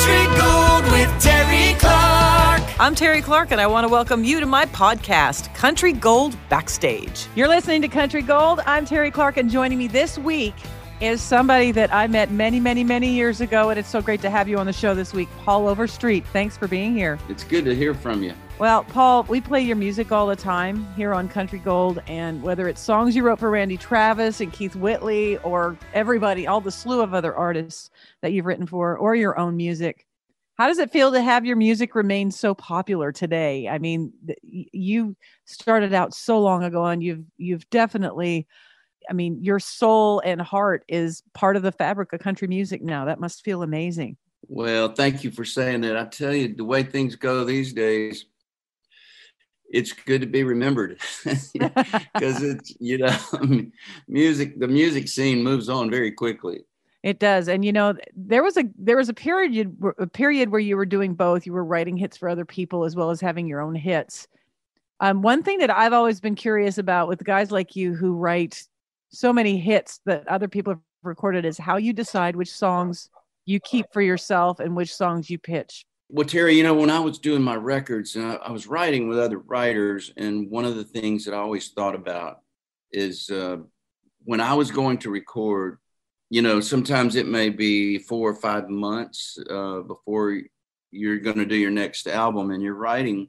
Country Gold with Terry Clark. I'm Terry Clark, and I want to welcome you to my podcast, Country Gold Backstage. You're listening to Country Gold. I'm Terry Clark, and joining me this week is somebody that I met many, many, many years ago, and it's so great to have you on the show this week, Paul Overstreet. Thanks for being here. It's good to hear from you. Well, Paul, we play your music all the time here on Country Gold, and whether it's songs you wrote for Randy Travis and Keith Whitley, or everybody, all the slew of other artists that you've written for, or your own music, how does it feel to have your music remain so popular today? I mean, you started out so long ago, and you've you've definitely, I mean, your soul and heart is part of the fabric of country music now. That must feel amazing. Well, thank you for saying that. I tell you, the way things go these days, it's good to be remembered because it's you know music the music scene moves on very quickly it does and you know there was a there was a period a period where you were doing both you were writing hits for other people as well as having your own hits um, one thing that i've always been curious about with guys like you who write so many hits that other people have recorded is how you decide which songs you keep for yourself and which songs you pitch. Well, Terry, you know, when I was doing my records and I, I, was writing with other writers, and one of the things that I always thought about is uh, when I was going to record, you know, sometimes it may be four or five months uh, before you're going to do your next album, and you're writing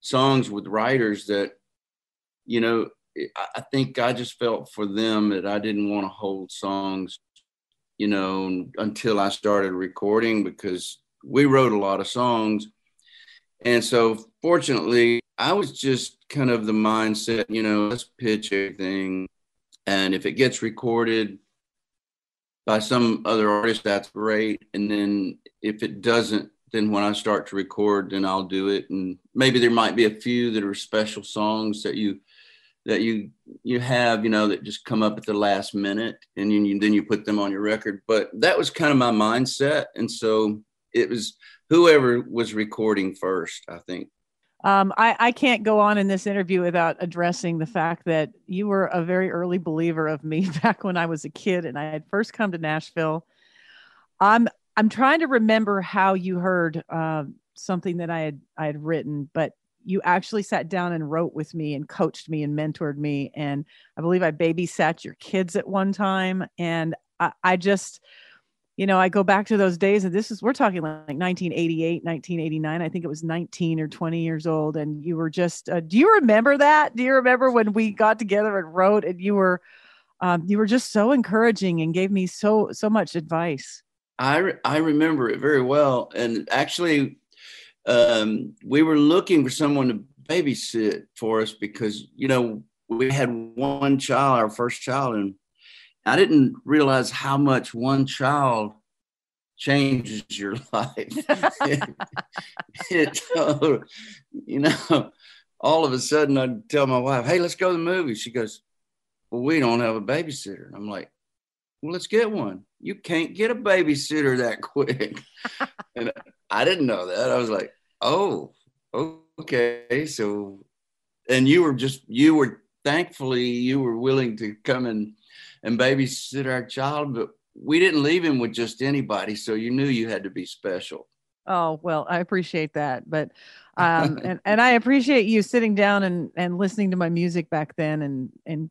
songs with writers that, you know, I think I just felt for them that I didn't want to hold songs, you know, until I started recording because we wrote a lot of songs. And so fortunately, I was just kind of the mindset, you know, let's pitch everything. And if it gets recorded by some other artist, that's great. And then if it doesn't, then when I start to record, then I'll do it. And maybe there might be a few that are special songs that you that you you have you know that just come up at the last minute and you, then you put them on your record but that was kind of my mindset and so it was whoever was recording first, I think. Um, I, I can't go on in this interview without addressing the fact that you were a very early believer of me back when I was a kid and I had first come to Nashville. I'm I'm trying to remember how you heard uh, something that I had I had written, but you actually sat down and wrote with me and coached me and mentored me, and I believe I babysat your kids at one time, and I, I just you know, I go back to those days, and this is we're talking like 1988, 1989. I think it was 19 or 20 years old, and you were just. Uh, do you remember that? Do you remember when we got together and wrote, and you were, um, you were just so encouraging and gave me so so much advice. I re- I remember it very well, and actually, um, we were looking for someone to babysit for us because you know we had one child, our first child, and I didn't realize how much one child changes your life. it, it, uh, you know, all of a sudden I'd tell my wife, hey, let's go to the movie. She goes, well, we don't have a babysitter. I'm like, well, let's get one. You can't get a babysitter that quick. and I didn't know that. I was like, oh, okay. So, and you were just, you were thankfully, you were willing to come and and babysit our child, but we didn't leave him with just anybody. So you knew you had to be special. Oh, well, I appreciate that. But, um, and, and I appreciate you sitting down and, and listening to my music back then and, and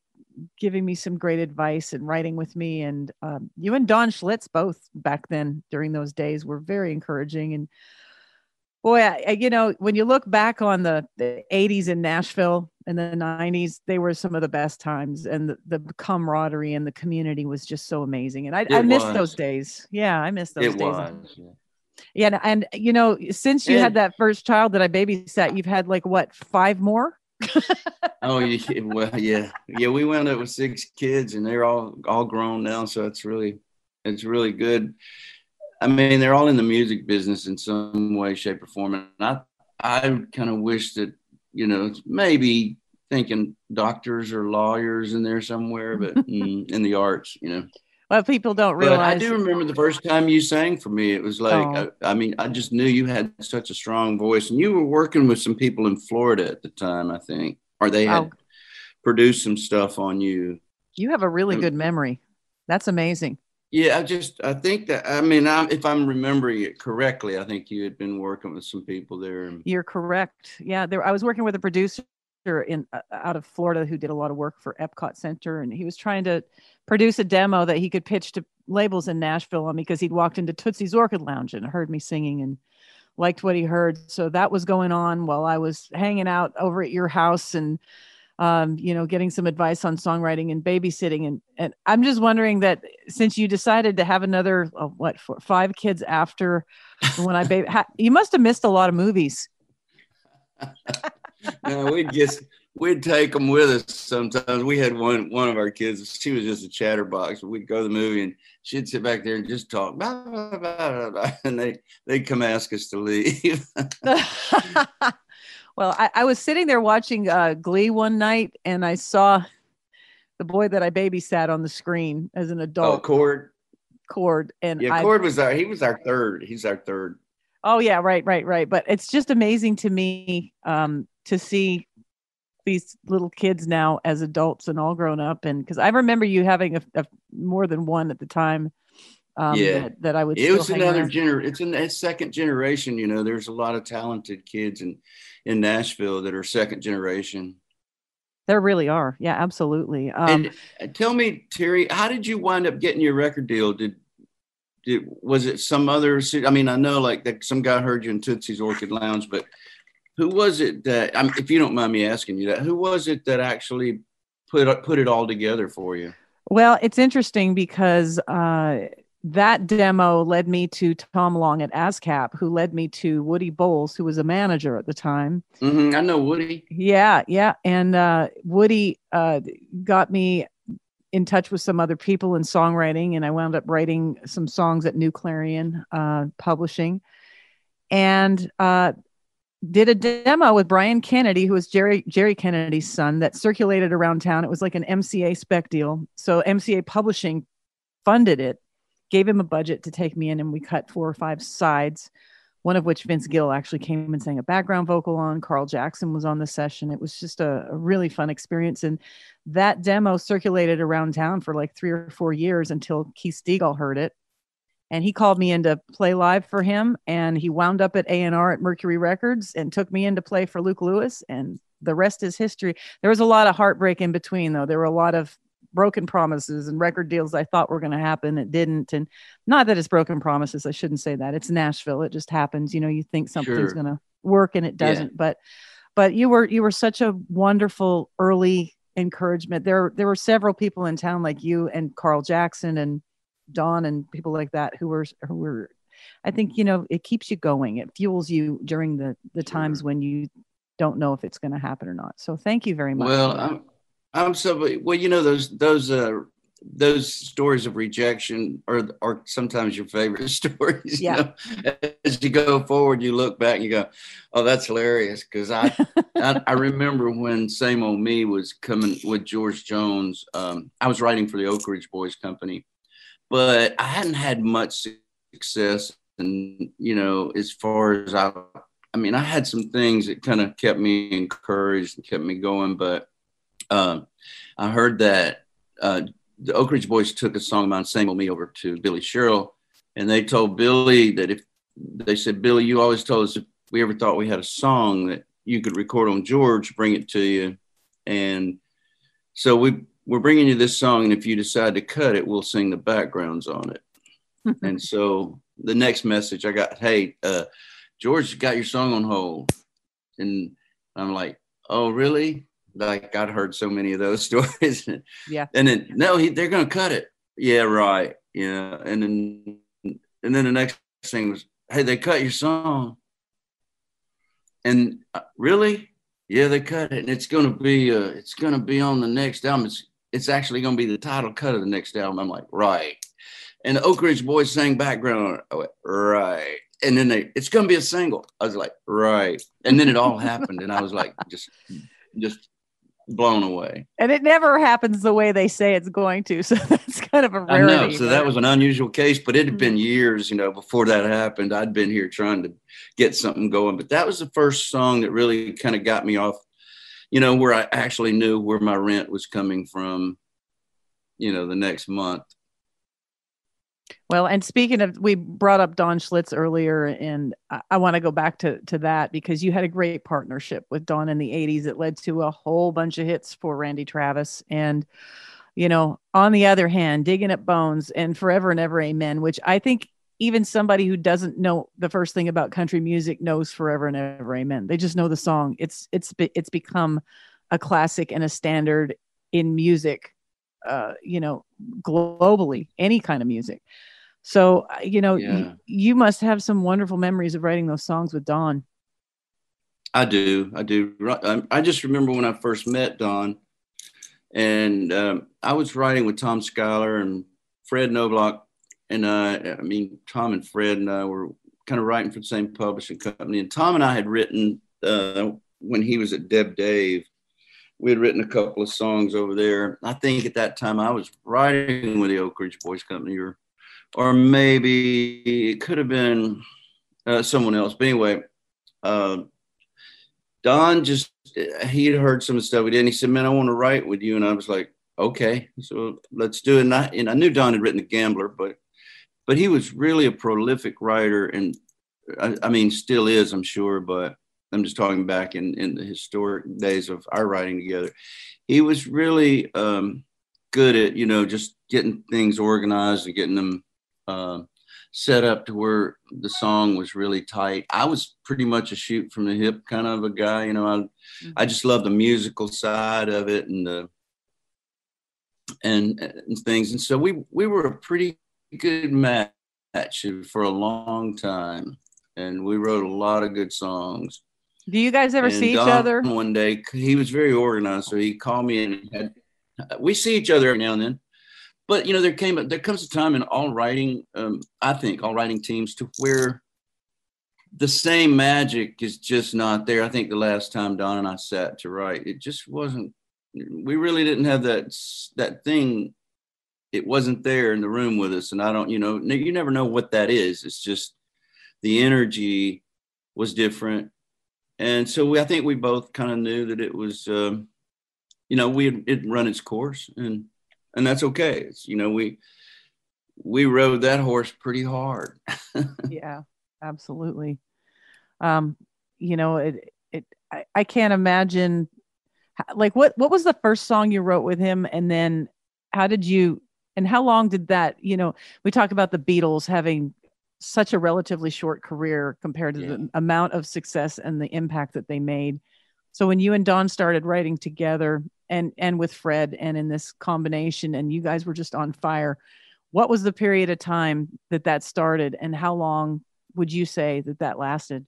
giving me some great advice and writing with me. And um, you and Don Schlitz both back then during those days were very encouraging. And boy, I, you know, when you look back on the, the 80s in Nashville and the 90s, they were some of the best times. And the, the camaraderie and the community was just so amazing. And I, I miss those days. Yeah, I miss those it days. Was, yeah. yeah. And, you know, since you had that first child that I babysat, you've had like what, five more? oh yeah, well yeah, yeah. We wound up with six kids, and they're all all grown now, so it's really it's really good. I mean, they're all in the music business in some way, shape, or form. And I, I kind of wish that, you know, maybe thinking doctors or lawyers in there somewhere, but mm, in the arts, you know. Well, people don't realize. But I do remember the first time you sang for me. It was like, Oh. I, I mean, I just knew you had such a strong voice, and you were working with some people in Florida at the time, I think, or they had Oh. produced some stuff on you. You have a really good memory. That's amazing. Yeah, I just I think that I mean I'm, if I'm remembering it correctly, I think you had been working with some people there. You're correct. Yeah, there. I was working with a producer in uh, out of Florida who did a lot of work for Epcot Center, and he was trying to produce a demo that he could pitch to labels in Nashville on because he'd walked into Tootsie's Orchid Lounge and heard me singing and liked what he heard. So that was going on while I was hanging out over at your house and um, you know, getting some advice on songwriting and babysitting. And, and I'm just wondering that since you decided to have another, uh, what, four, five kids after when I baby, ha- you must have missed a lot of movies. no, we'd just we'd take them with us sometimes. We had one one of our kids. She was just a chatterbox. We'd go to the movie and she'd sit back there and just talk, blah, blah, blah, and they they'd come ask us to leave. well, I, I was sitting there watching uh, Glee one night and I saw the boy that I babysat on the screen as an adult. oh, adult, Cord. Cord. And Yeah, I, Cord was our he was our third. He's our third. Oh yeah, right, right, right. But it's just amazing to me um, to see these little kids now as adults and all grown up, and because I remember you having a, a more than one at the time. Um, Yeah. that, that I would. it was another gener it's in that second generation you know there's a lot of talented kids in in nashville that are second generation There really are. Yeah, absolutely. Um, and uh, tell me terry how did you wind up getting your record deal did did was it some other i mean i know like that some guy heard you in tootsie's orchid lounge but who was it that I mean, if you don't mind me asking you that who was it that actually put put it all together for you Well, it's interesting because uh, that demo led me to Tom Long at ASCAP, who led me to Woody Bowles, who was a manager at the time. Mhm, i know woody Yeah, yeah. And uh, Woody uh, got me in touch with some other people in songwriting, and I wound up writing some songs at New Clarion uh, Publishing, and uh, did a demo with Brian Kennedy, who was Jerry Jerry Kennedy's son, that circulated around town. It was like an MCA spec deal. So MCA Publishing funded it, gave him a budget to take me in, and we cut four or five sides. One of which Vince Gill actually came and sang a background vocal on. Carl Jackson was on the session. It was just a, a really fun experience. And that demo circulated around town for like three or four years until Keith Stegall heard it. And he called me in to play live for him. And he wound up at A&R at Mercury Records and took me in to play for Luke Lewis. And the rest is history. There was a lot of heartbreak in between, though. There were a lot of broken promises and record deals I thought were going to happen. It didn't. And not that it's broken promises. I shouldn't say that. It's Nashville. It just happens. You know, you think something's Sure. going to work and it doesn't. But but you were you were such a wonderful early encouragement. There there were several people in town like you and Carl Jackson and Don and people like that who were who were I think you know it keeps you going. It fuels you during the the times when you don't know if it's going to happen or not. So thank you very much. Well. I'm, I'm so well. You know those those uh those stories of rejection are are sometimes your favorite stories. you Yeah. know? As you go forward, you look back and you go, "Oh, that's hilarious." Because I, I I remember when Same Old Me was coming with George Jones. Um, I was writing for the Oak Ridge Boys Company, but I hadn't had much success, and you know, as far as I. I mean, I had some things that kind of kept me encouraged and kept me going, but um, I heard that uh, the Oak Ridge Boys took a song of mine, Same Old Me, over to Billy Sherrill, and they told Billy that if they said, Billy, you always told us if we ever thought we had a song that you could record on George, bring it to you, and so we we're bringing you this song, and if you decide to cut it, we'll sing the backgrounds on it. and so the next message I got, hey, uh, George got your song on hold, and I'm like, oh really? Like I'd heard so many of those stories. Yeah. And then no, he, they're gonna cut it. Yeah, right. Yeah. And then and then the next thing was, hey, they cut your song. And uh, really, yeah, they cut it, and it's gonna be uh, it's gonna be on the next album. It's it's actually gonna be the title cut of the next album. I'm like, right. And the Oak Ridge Boys sang background. I went, right. And then they, it's going to be a single. I was like, right. And then it all happened. And I was like, just, just blown away. And it never happens the way they say it's going to. So that's kind of a rarity. I know. So that was an unusual case, but it had been mm-hmm. years, you know, before that happened. I'd been here trying to get something going. But that was the first song that really kind of got me off, you know, where I actually knew where my rent was coming from, you know, the next month. Well, and speaking of, we brought up Don Schlitz earlier, and I, I want to go back to to that because you had a great partnership with Don in the '80s. It led to a whole bunch of hits for Randy Travis, and you know, on the other hand, digging up bones and forever and ever, amen. Which I think even somebody who doesn't know the first thing about country music knows forever and ever, amen. They just know the song. It's it's it's become a classic and a standard in music uh, you know, globally, any kind of music. So, you know, yeah. y- you must have some wonderful memories of writing those songs with Don. I do. I do. I just remember when I first met Don, and um, I was writing with Tom Schuyler and Fred Knobloch. And uh, I mean, Tom and Fred and I were kind of writing for the same publishing company. And Tom and I had written uh, when he was at Deb Dave we had written a couple of songs over there. I think at that time I was writing with the Oak Ridge Boys Company, or or maybe it could have been uh, someone else. But anyway, uh, Don just he had heard some stuff we did. And he said, "Man, I want to write with you," and I was like, "Okay, so let's do it." And I, and I knew Don had written The Gambler, but but he was really a prolific writer, and I, I mean, still is, I'm sure, but I'm just talking back in, in the historic days of our writing together. He was really um, good at, you know, just getting things organized and getting them uh, set up to where the song was really tight. I was pretty much a shoot from the hip kind of a guy, you know, I, mm-hmm. I just love the musical side of it and the, and, and things. And so we, we were a pretty good match for a long time. And we wrote a lot of good songs. Do you guys ever and see Don, each other? One day, he was very organized, so he called me and had, we see each other every now and then. But you know, there came there comes a time in all writing, um, I think, all writing teams to where the same magic is just not there. I think the last time Don and I sat to write, it just wasn't. We really didn't have that that thing. It wasn't there in the room with us, and I don't, you know, you never know what that is. It's just the energy was different and so we, I think we both kind of knew that it was, um, you know, we had, it run its course, and and that's okay. It's you know we we rode that horse pretty hard. yeah, absolutely. Um, you know, it it I, I can't imagine like what what was the first song you wrote with him, and then how did you and how long did that you know we talk about the beatles having such a relatively short career compared to yeah. the amount of success and the impact that they made. So when you and Don started writing together and and with Fred and in this combination and you guys were just on fire, what was the period of time that that started and how long would you say that that lasted?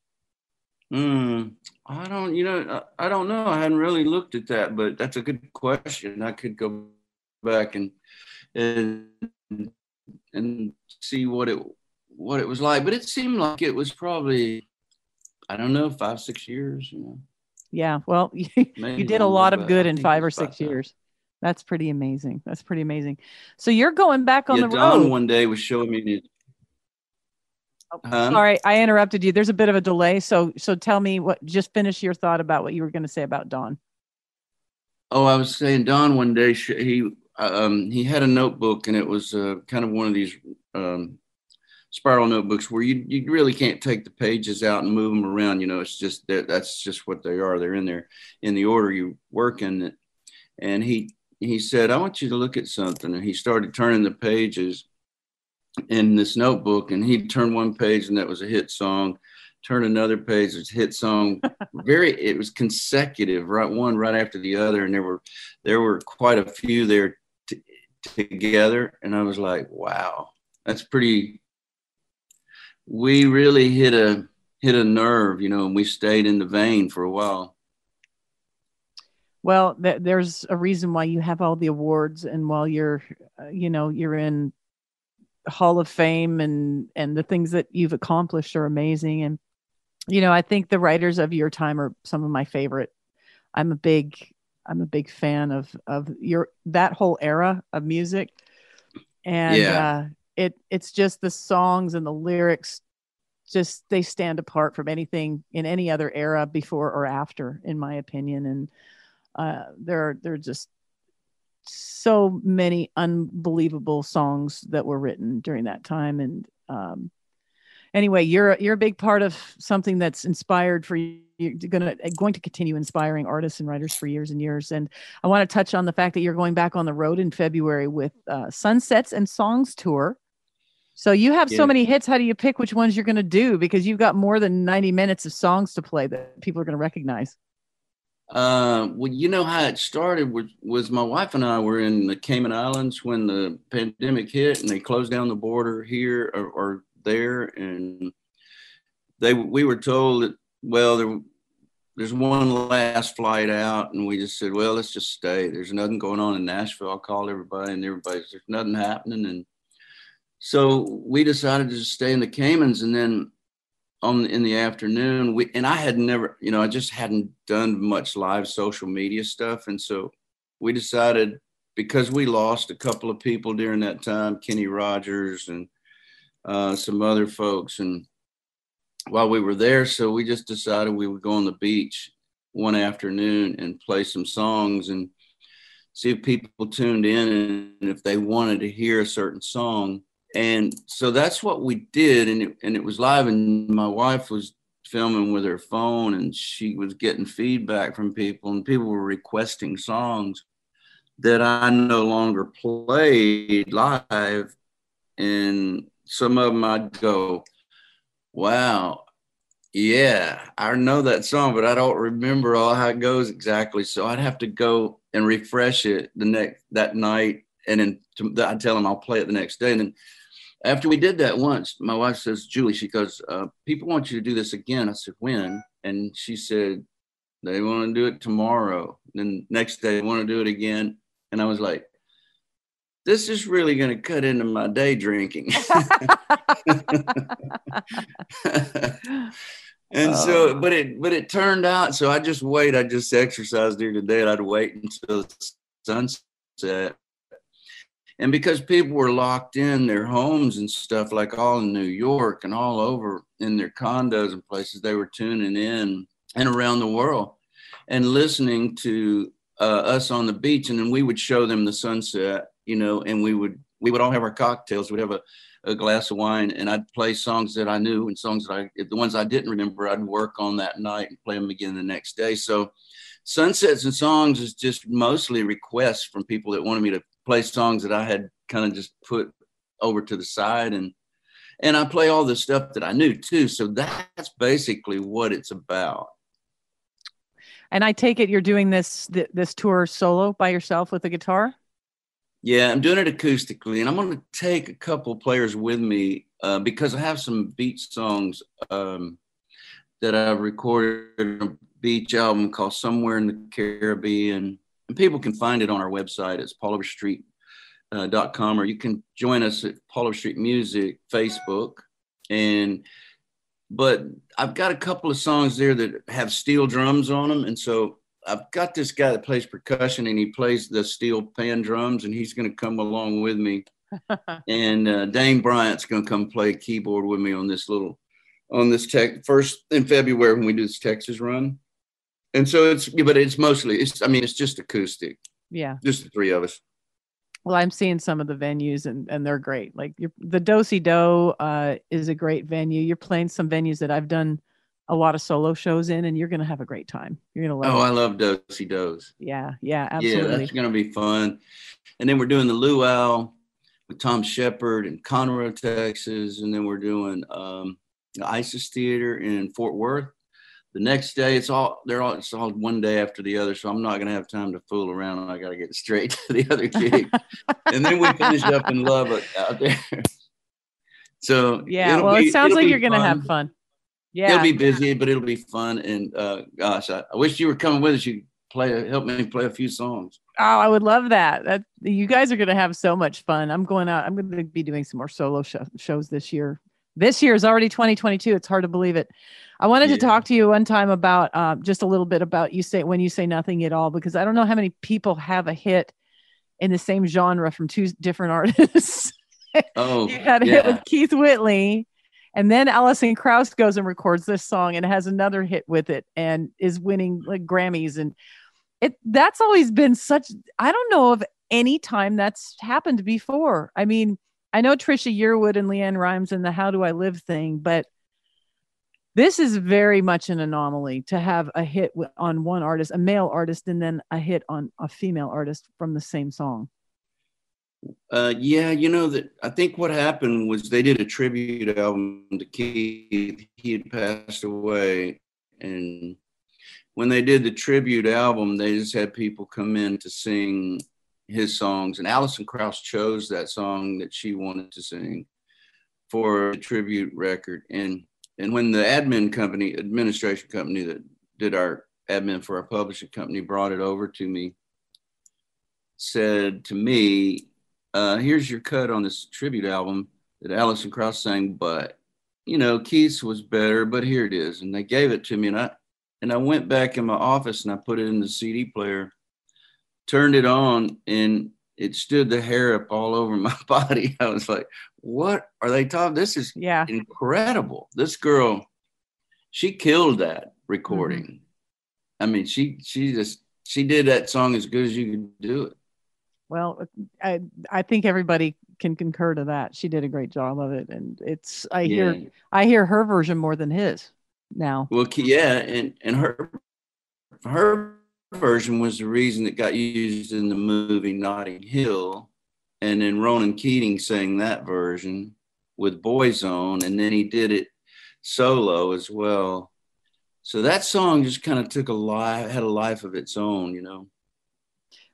Mm, I don't, you know, I don't know. I hadn't really looked at that, but that's a good question. I could go back and and and see what it what it was like, but it seemed like it was probably, I don't know, five, six years, you know. Yeah. Well, you, you did a lot of good in five or six years. That's pretty amazing. That's pretty amazing. So you're going back on yeah, the Don road. one day was showing me Oh, Sorry, I interrupted you. There's a bit of a delay, so so tell me what. Just finish your thought about what you were going to say about Don. Oh, I was saying Don one day he um, he had a notebook and it was uh, kind of one of these um, spiral notebooks where you, you really can't take the pages out and move them around. You know, it's just that that's just what they are. They're in there in the order you work in it. And he he said, I want you to look at something. And he started turning the pages in this notebook and he'd turn one page and that was a hit song turn another page it's hit song very it was consecutive right one right after the other and there were there were quite a few there t- together and i was like wow that's pretty we really hit a hit a nerve, you know, and we stayed in the vein for a while. Well, th- there's a reason why you have all the awards, and while you're, uh, you know, you're in Hall of Fame and and the things that you've accomplished are amazing. And you know, I think the writers of your time are some of my favorite. I'm a big I'm a big fan of of your that whole era of music. And Yeah. uh it it's just the songs and the lyrics just they stand apart from anything in any other era before or after in my opinion. And uh there there are just so many unbelievable songs that were written during that time. And um anyway you're you're a big part of something that's inspired for you you're gonna going to continue inspiring artists and writers for years and years. And i want to touch on the fact that you're going back on the road in february with uh, sunsets and songs tour so you have so many hits. How do you pick which ones you're going to do? Because you've got more than 90 minutes of songs to play that people are going to recognize. Uh, well, you know how it started was, was my wife and I were in the Cayman Islands when the pandemic hit and they closed down the border here or, or there, and they we were told that well there there's one last flight out, and we just said well let's just stay. There's nothing going on in Nashville. I called everybody, and everybody's there's nothing happening, and so we decided to stay in the Caymans, and then on in the afternoon we and i had never you know i just hadn't done much live social media stuff and so we decided because we lost a couple of people during that time kenny rogers and uh, some other folks and while we were there so we just decided we would go on the beach one afternoon and play some songs and see if people tuned in and if they wanted to hear a certain song and so that's what we did and it, and it was live and my wife was filming with her phone and she was getting feedback from people and people were requesting songs that i no longer played live and some of them i'd go wow yeah i know that song but i don't remember all how it goes exactly. So i'd have to go and refresh it the next that night and then i'd tell them i'll play it the next day and then after we did that once, my wife says, Julie, she goes, uh, people want you to do this again. I said, when? And she said, they want to do it tomorrow. Then next day, they want to do it again. And I was like, this is really going to cut into my day drinking. and so, but it, but it turned out, so I just wait. I just exercised here today and I'd wait until the sunset and because people were locked in their homes and stuff like all in new york and all over in their condos and places they were tuning in and around the world and listening to uh, us on the beach. And then we would show them the sunset you know and we would we would all have our cocktails. We'd have a, a glass of wine and i'd play songs that i knew and songs that i the ones i didn't remember i'd work on that night and play them again the next day. So sunsets and songs is just mostly requests from people that wanted me to play songs that I had kind of just put over to the side and and I play all the stuff that I knew too. So that's basically what it's about. and i take it you're doing this th- this tour solo by yourself with a guitar Yeah, I'm doing it acoustically, and I'm going to take a couple players with me uh, because I have some beach songs um, that I've recorded a beach album called "Somewhere in the Caribbean," and people can find it on our website. It's pauloverstreet.com, or you can join us at Paul Overstreet Music Facebook. And but I've got a couple of songs there that have steel drums on them, and so I've got this guy that plays percussion and he plays the steel pan drums and he's going to come along with me. and uh, Dane Bryant's going to come play keyboard with me on this little, on this tech first in February when we do this Texas run. And so it's, but it's mostly, it's, I mean, it's just acoustic, yeah just the three of us. Well, I'm seeing some of the venues and, and they're great. Like the Dosey Doe uh, is a great venue. You're playing some venues that I've done a lot of solo shows in, and you're going to have a great time. You're going to love Oh, it. I love Dosey Doe's. yeah, yeah, absolutely Yeah, that's going to be fun. And then we're doing the Luau with Tom Shepard in Conroe, Texas. And then we're doing um, the ISIS Theater in Fort Worth. The next day, it's all they're all it's all one day after the other, so I'm not gonna have time to fool around. I got to get straight to the other gig, and then we finished up in Lubbock out there. So yeah, well, be- it sounds like you're going to have fun. Yeah. It'll be busy, but it'll be fun. And uh, gosh, I, I wish you were coming with us. You play, help me play a few songs. Oh i would love that. That you guys are going to have so much fun. I'm going out. I'm going to be doing some more solo sh- shows this year. This year is already 2022. It's hard to believe it. I wanted Yeah. to talk to you one time about uh, just a little bit about you say when you say nothing at all because I don't know how many people have a hit in the same genre from two different artists. Oh, you had a yeah. hit with Keith Whitley, and then Alison Krauss goes and records this song and has another hit with it and is winning like Grammys and it that's always been such I don't know of any time that's happened before. I mean, I know Trisha Yearwood and LeAnn Rimes and the How Do I Live thing, but this is very much an anomaly to have a hit on one artist, a male artist, and then a hit on a female artist from the same song. Uh, yeah, you know that I think what happened was they did a tribute album to Keith. He had passed away, and when they did the tribute album, they just had people come in to sing his songs, and Alison Krauss chose that song that she wanted to sing for the tribute record. And and when the admin company, administration company that did our admin for our publishing company brought it over to me, said to me, uh, here's your cut on this tribute album that Alison Krauss sang, but you know, Keith's was better, but here it is. And they gave it to me and I and I went back in my office and I put it in the CD player, turned it on, and it stood the hair up all over my body. I was like, what are they talking? This is Yeah. incredible. This girl, she killed that recording. Mm-hmm. I mean, she she just she did that song as good as you could do it. Well, I I think everybody can concur to that. She did a great job of it, and it's I hear I hear her version more than his now. Well, yeah, and and her her version was the reason that got used in the movie Notting Hill, and then Ronan Keating sang that version with Boyzone, and then he did it solo as well. So that song just kind of took a life, had a life of its own, you know.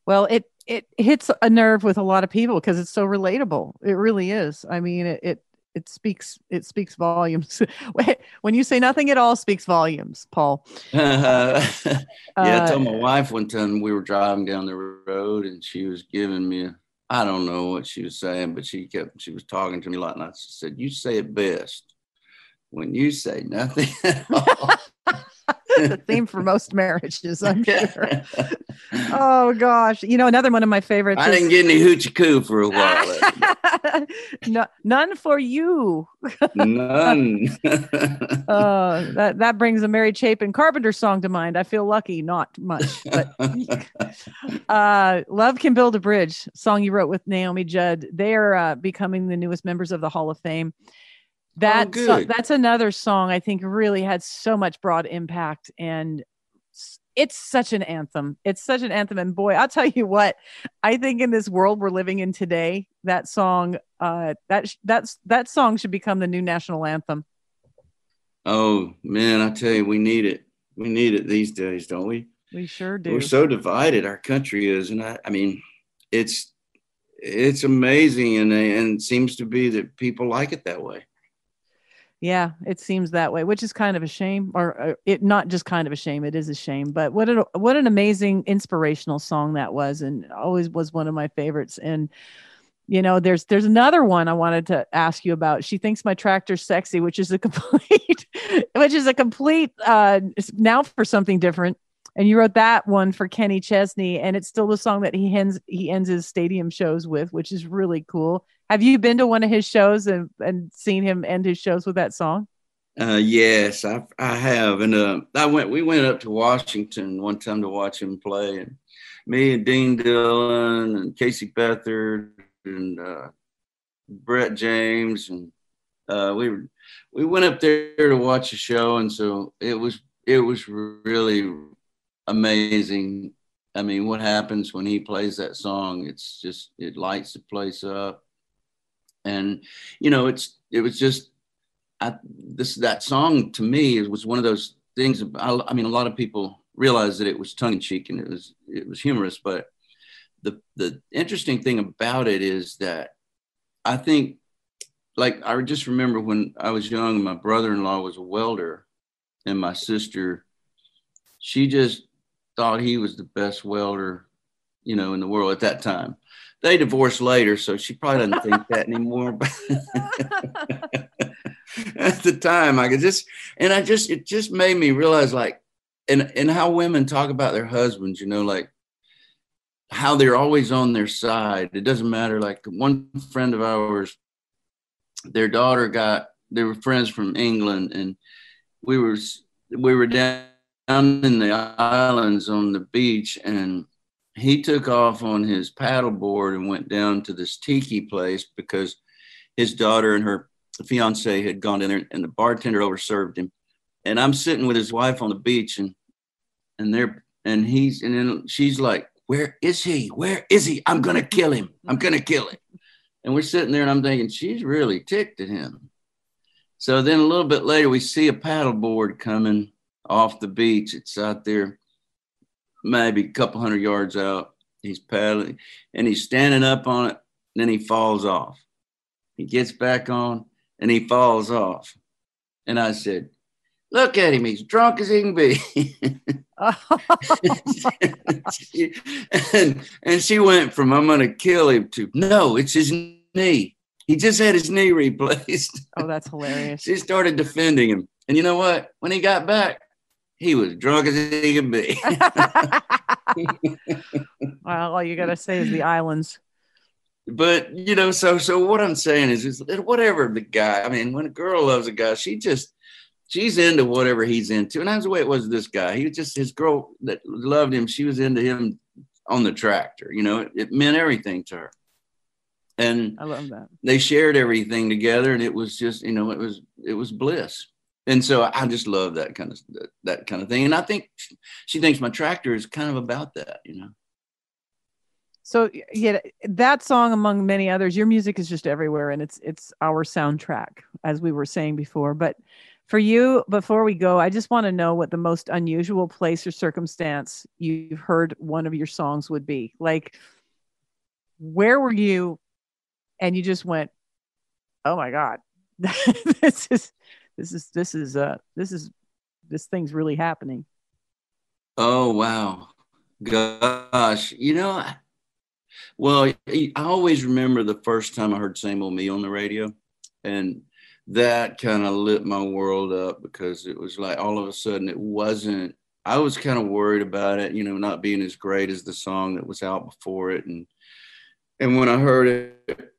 Well, it it hits a nerve with a lot of people because it's so relatable. It really is. I mean, it it it speaks it speaks volumes. when you say nothing at all, speaks volumes, Paul. yeah, I Uh, told my wife one time we were driving down the road and she was giving me, I don't know what she was saying, but she kept, she was talking to me like, and I said, You say it best when you say nothing. the theme for most marriages, I'm sure. Oh gosh, you know another one of my favorites. I is- didn't get any hoochie coo for a while. no, none for you. None. Uh, that that brings a Mary Chapin Carpenter song to mind. I feel lucky, not much, but uh, "Love Can Build a Bridge" song you wrote with Naomi Judd. They are uh, becoming the newest members of the Hall of Fame. That so- that's another song I think really had so much broad impact, and it's such an anthem. It's such an anthem, and boy, I'll tell you what, I think in this world we're living in today, that song, uh, that sh- that's that song should become the new national anthem. oh, man, I tell you, we need it. We need it these days, don't we? We sure do. we're so divided our country is and i, I mean it's it's amazing and and it seems to be that people like it that way Yeah, it seems that way, which is kind of a shame, or uh, it not just kind of a shame. It is a shame, but what an what an amazing inspirational song that was, and always was one of my favorites. And you know, there's there's another one I wanted to ask you about. She thinks my tractor's sexy, which is a complete, which is a complete uh, now for something different. And you wrote that one for Kenny Chesney, and it's still the song that he ends he ends his stadium shows with, which is really cool. Have you been to one of his shows and, and seen him end his shows with that song? uh yes i i have. And uh i went we went up to washington one time to watch him play. And me and dean dillon and casey beathard and uh brett james and uh we were we went up there to watch a show. And so it was it was really amazing. I mean what happens when he plays that song? It's just it lights the place up and you know it's it was just I, this that song to me was one of those things I, I mean a lot of people realized that it was tongue-in-cheek and it was it was humorous but the the interesting thing about it is that i think like i just remember when i was young my brother-in-law was a welder and my sister she just thought he was the best welder you know, in the world at that time. They divorced later, so she probably doesn't think that anymore. But at the time, I could just, and I just, it just made me realize like, and and how women talk about their husbands, you know, like how they're always on their side. It doesn't matter. Like one friend of ours, their daughter got they were friends from England, and we were we were down in the islands on the beach, and he took off on his paddleboard and went down to this tiki place because his daughter and her fiance had gone in there, and the bartender overserved him. And I'm sitting with his wife on the beach, and and they're and he's and then she's like, "Where is he? Where is he? I'm gonna kill him. I'm gonna kill him." And we're sitting there, and I'm thinking, she's really ticked at him. So then a little bit later, we see a paddleboard coming off the beach. It's out there, maybe a couple hundred yards out. He's paddling and he's standing up on it. And then he falls off. He gets back on and he falls off. And I said, Look at him. He's drunk as he can be. and, and she went from, I'm going to kill him to, no, it's his knee. He just had his knee replaced. Oh, that's hilarious. she started defending him. And you know what? When he got back, he was drunk as he could be. well, all you got to say is the islands. But you know, so so what I'm saying is, is whatever the guy. I mean, when a girl loves a guy, she just she's into whatever he's into, and that's the way it was with this guy. He was just his girl that loved him. She was into him on the tractor. You know, it, it meant everything to her and I love that they shared everything together, and it was just you know it was it was bliss. And so I just love that kind of that kind of thing, and I think she thinks my tractor is kind of about that, you know. So yeah, that song among many others, your music is just everywhere, and it's it's our soundtrack, as we were saying before. But for you, before we go, I just want to know what the most unusual place or circumstance you've heard one of your songs would be. Like, where were you and you just went, "Oh my god, this is this is this is uh this is this thing's really happening." Oh wow, gosh, you know, well, I always remember the first time I heard "Same Old Me" on the radio, and that kind of lit my world up because it was like all of a sudden it wasn't. I was kind of worried about it, you know, not being as great as the song that was out before it, and and when I heard it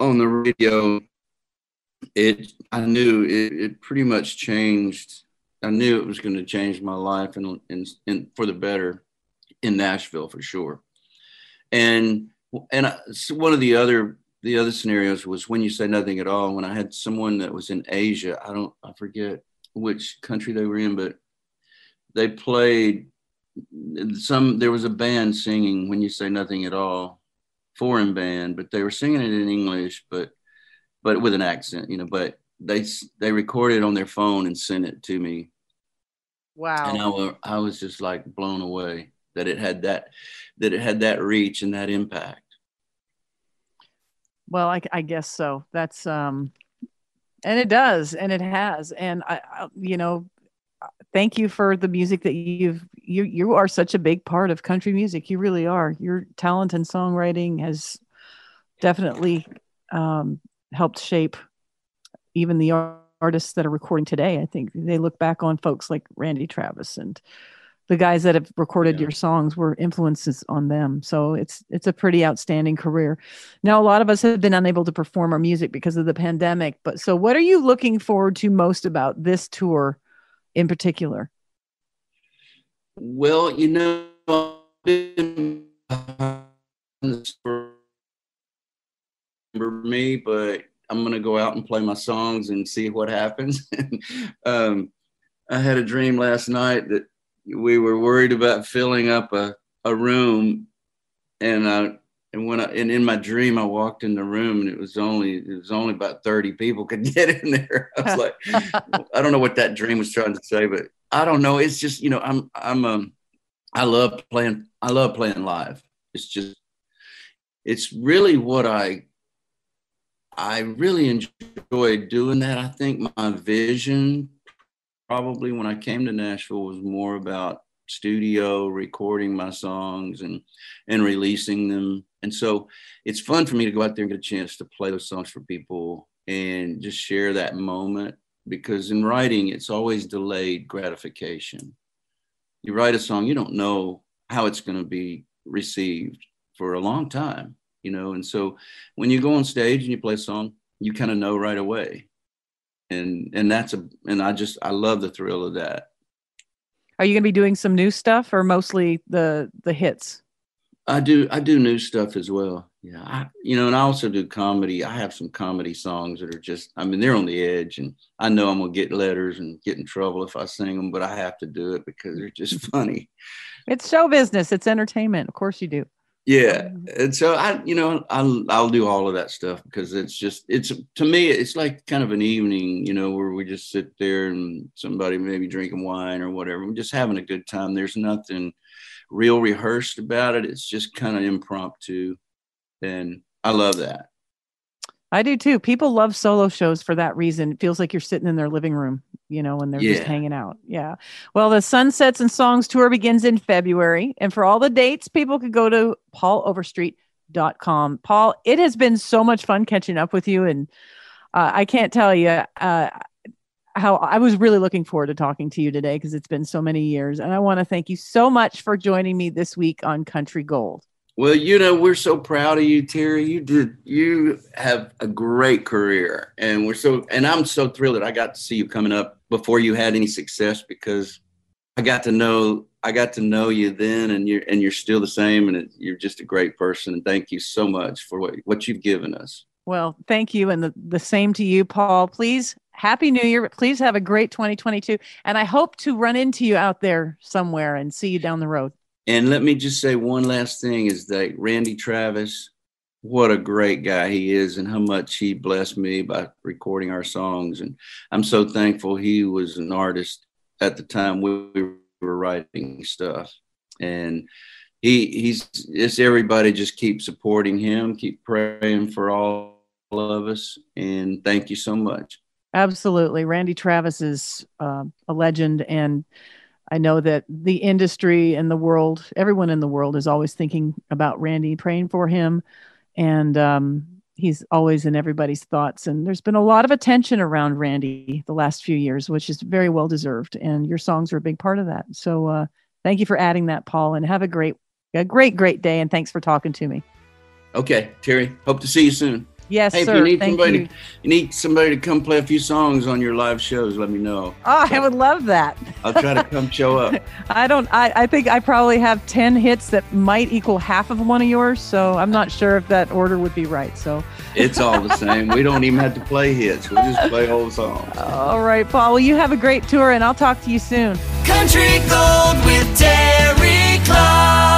on the radio, it I knew it, it pretty much changed. I knew it was going to change my life and, and, and for the better in Nashville for sure. And and I, so one of the other the other scenarios was when you say nothing at all. When I had someone that was in Asia, I don't I forget which country they were in, but they played some. There was a band singing when you say nothing at all, foreign band, but they were singing it in English, but but with an accent, you know. But they they recorded it on their phone and sent it to me. Wow! And I, was I was just like blown away that it had that that it had that reach and that impact. Well, I, I guess so. That's um, and it does, and it has, and I, I you know, thank you for the music that you've you you are such a big part of country music you really are your talent and songwriting has definitely um, helped shape even the artists that are recording today i think they look back on folks like randy travis and the guys that have recorded yeah. your songs were influences on them so it's it's a pretty outstanding career now a lot of us have been unable to perform our music because of the pandemic but so what are you looking forward to most about this tour in particular? Well, you know, remember me, but I'm gonna go out and play my songs and see what happens. um, I had a dream last night that we were worried about filling up a, a room, and I and when I and in my dream I walked in the room and it was only it was only about 30 people could get in there. I was like, I don't know what that dream was trying to say, but I don't know. It's just, you know, I'm I'm um I love playing I love playing live. It's just it's really what I I really enjoyed doing that. I think my vision probably when I came to Nashville was more about studio recording my songs and and releasing them. And so it's fun for me to go out there and get a chance to play those songs for people and just share that moment because in writing it's always delayed gratification. You write a song, you don't know how it's going to be received for a long time, you know. And so when you go on stage and you play a song, you kind of know right away. And and that's a and I just I love the thrill of that. Are you going to be doing some new stuff or mostly the the hits? I do I do new stuff as well. Yeah, I, you know, and I also do comedy. I have some comedy songs that are just I mean they're on the edge, and I know I'm gonna get letters and get in trouble if I sing them, but I have to do it because they're just funny. It's show business. It's entertainment. Of course you do. Yeah, mm-hmm. and so I, you know, I'll I'll do all of that stuff because it's just it's to me it's like kind of an evening, you know, where we just sit there and somebody maybe drinking wine or whatever, we're just having a good time. There's nothing real rehearsed about it. It's just kind of impromptu, and I love that. I do too. People love solo shows for that reason. It feels like you're sitting in their living room, you know, when they're just hanging out. Yeah. Well, the Sunsets and Songs tour begins in February. And for all the dates, people could go to pauloverstreet.com. Paul, it has been so much fun catching up with you. And uh, I can't tell you uh, how I was really looking forward to talking to you today because it's been so many years. And I want to thank you so much for joining me this week on Country Gold. Well, you know, we're so proud of you, Terri. You did you have a great career. And we're so and I'm so thrilled that I got to see you coming up before you had any success because I got to know I got to know you then and you're and you're still the same and it, you're just a great person and thank you so much for what what you've given us. Well, thank you. And the, the same to you, Paul. Please, Happy New Year. Please have a great 2022. And I hope to run into you out there somewhere and see you down the road. And let me just say one last thing is that Randy Travis, what a great guy he is, and how much he blessed me by recording our songs. And I'm so thankful he was an artist at the time we were writing stuff. And he he's just everybody just keep supporting him, keep praying for all of us. And thank you so much. Absolutely. Randy Travis is uh, a legend. And I know that the industry and the world, everyone in the world is always thinking about Randy, praying for him. And um, he's always in everybody's thoughts. And there's been a lot of attention around Randy the last few years, which is very well deserved. And your songs are a big part of that. So uh, thank you for adding that, Paul, and have a great, a great, great day. And thanks for talking to me. Okay, Terri, hope to see you soon. Yes, Hey, if you need Thank somebody you. to you need somebody to come play a few songs on your live shows, let me know. Oh, I would love that. I'll try to come show up. I don't. I, I think I probably have ten hits that might equal half of one of yours. So I'm not sure if that order would be right. So It's all the same. We don't even have to play hits. We just play old songs. all right, Paul. Well, you have a great tour, and I'll talk to you soon. Country Gold with Terri Clark.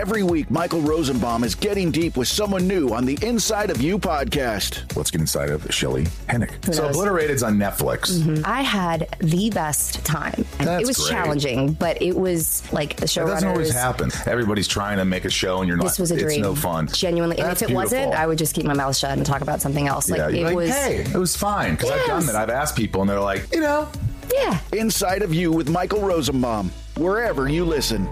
Every week, Michael Rosenbaum is getting deep with someone new on the Inside of You podcast. Let's get inside of Shelley Hennig. Who So knows? Obliterated's on Netflix. Mm-hmm. I had the best time. That's it was great. challenging, but it was like the show. That doesn't always showrunners. happen. Everybody's trying to make a show, and you're not. This was a it's dream. no fun. Genuinely, and That's if it wasn't. I would just keep my mouth shut and talk about something else. Like yeah, it you're like, was. hey, it was fine because I've done Yes. that. I've asked people, and they're like, you know, Yeah. Inside of You with Michael Rosenbaum, wherever you listen.